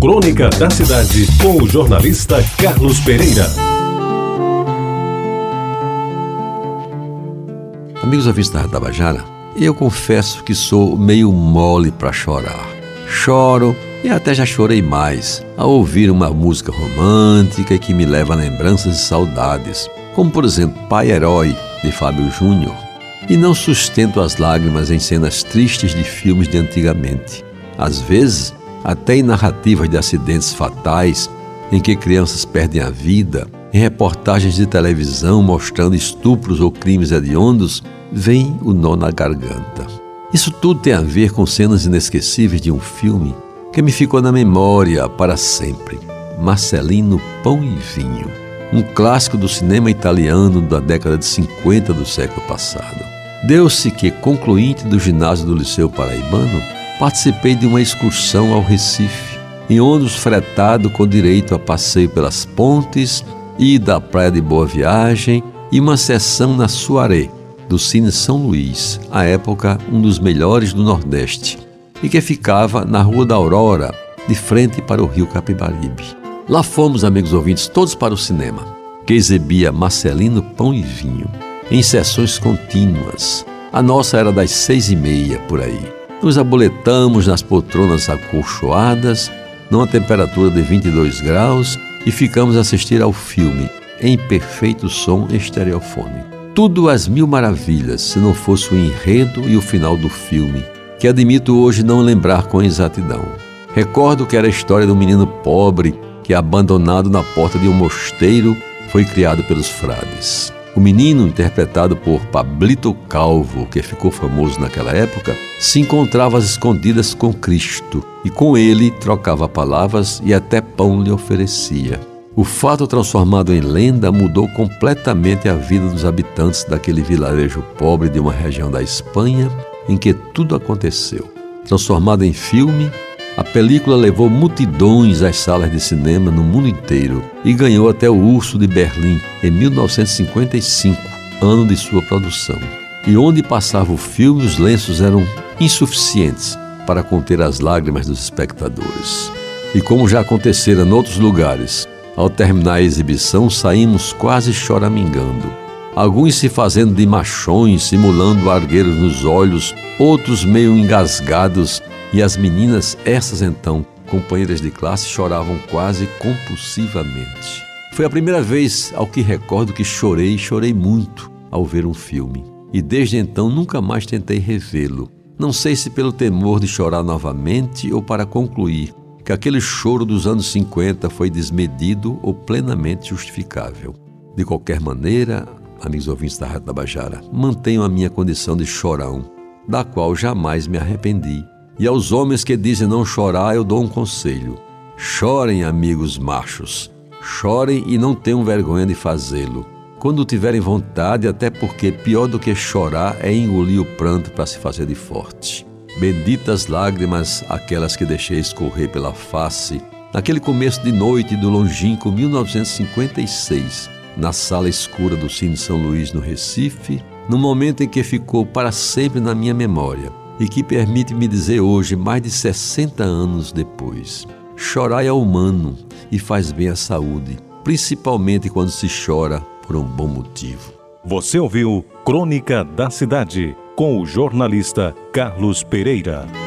Crônica da Cidade, com o jornalista Carlos Pereira. Amigos ouvintes da Tabajara, eu confesso que sou meio mole para chorar. Choro e até já chorei mais ao ouvir uma música romântica que me leva a lembranças e saudades, como por exemplo Pai Herói, de Fábio Júnior. E não sustento as lágrimas em cenas tristes de filmes de antigamente. Às vezes, até em narrativas de acidentes fatais em que crianças perdem a vida, em reportagens de televisão mostrando estupros ou crimes hediondos, vem o nó na garganta. Isso tudo tem a ver com cenas inesquecíveis de um filme que me ficou na memória para sempre: Marcelino Pão e Vinho, um clássico do cinema italiano da década de 50 do século passado. Deu-se que, concluinte do ginásio do Liceu Paraibano, participei de uma excursão ao Recife, em ônibus fretado com direito a passeio pelas pontes, e da Praia de Boa Viagem e uma sessão na Suaré, do Cine São Luís, à época um dos melhores do Nordeste, e que ficava na Rua da Aurora, de frente para o rio Capibaribe. Lá fomos, amigos ouvintes, todos para o cinema, que exibia Marcelino Pão e Vinho, em sessões contínuas. A nossa era das seis e meia, por aí. Nos aboletamos nas poltronas acolchoadas, numa temperatura de 22 graus, e ficamos a assistir ao filme em perfeito som estereofônico. Tudo às mil maravilhas, se não fosse o enredo e o final do filme, que admito hoje não lembrar com exatidão. Recordo que era a história de um menino pobre que, abandonado na porta de um mosteiro, foi criado pelos frades. O menino, interpretado por Pablito Calvo, que ficou famoso naquela época, se encontrava às escondidas com Cristo e com ele trocava palavras e até pão lhe oferecia. O fato transformado em lenda mudou completamente a vida dos habitantes daquele vilarejo pobre de uma região da Espanha em que tudo aconteceu. Transformado em filme, a película levou multidões às salas de cinema no mundo inteiro e ganhou até o Urso de Berlim em 1955, ano de sua produção. E onde passava o filme, os lenços eram insuficientes para conter as lágrimas dos espectadores. E como já acontecera em outros lugares, ao terminar a exibição saímos quase choramingando. Alguns se fazendo de machões, simulando argueiros nos olhos, outros meio engasgados e as meninas, essas então, companheiras de classe, choravam quase compulsivamente. Foi a primeira vez ao que recordo que chorei chorei muito ao ver um filme. E desde então nunca mais tentei revê-lo. Não sei se pelo temor de chorar novamente ou para concluir que aquele choro dos anos 50 foi desmedido ou plenamente justificável. De qualquer maneira, amigos ouvintes da Rádio Tabajara, mantenho a minha condição de chorão, da qual jamais me arrependi e aos homens que dizem não chorar, eu dou um conselho: chorem, amigos machos, chorem e não tenham vergonha de fazê-lo. Quando tiverem vontade, até porque pior do que chorar é engolir o pranto para se fazer de forte. Benditas lágrimas, aquelas que deixei escorrer pela face, naquele começo de noite do longínquo 1956, na sala escura do Cine São Luís, no Recife, no momento em que ficou para sempre na minha memória e que permite me dizer hoje, mais de 60 anos depois: chorar é humano e faz bem à saúde, principalmente quando se chora por um bom motivo. Você ouviu Crônica da Cidade com o jornalista Carlos Pereira.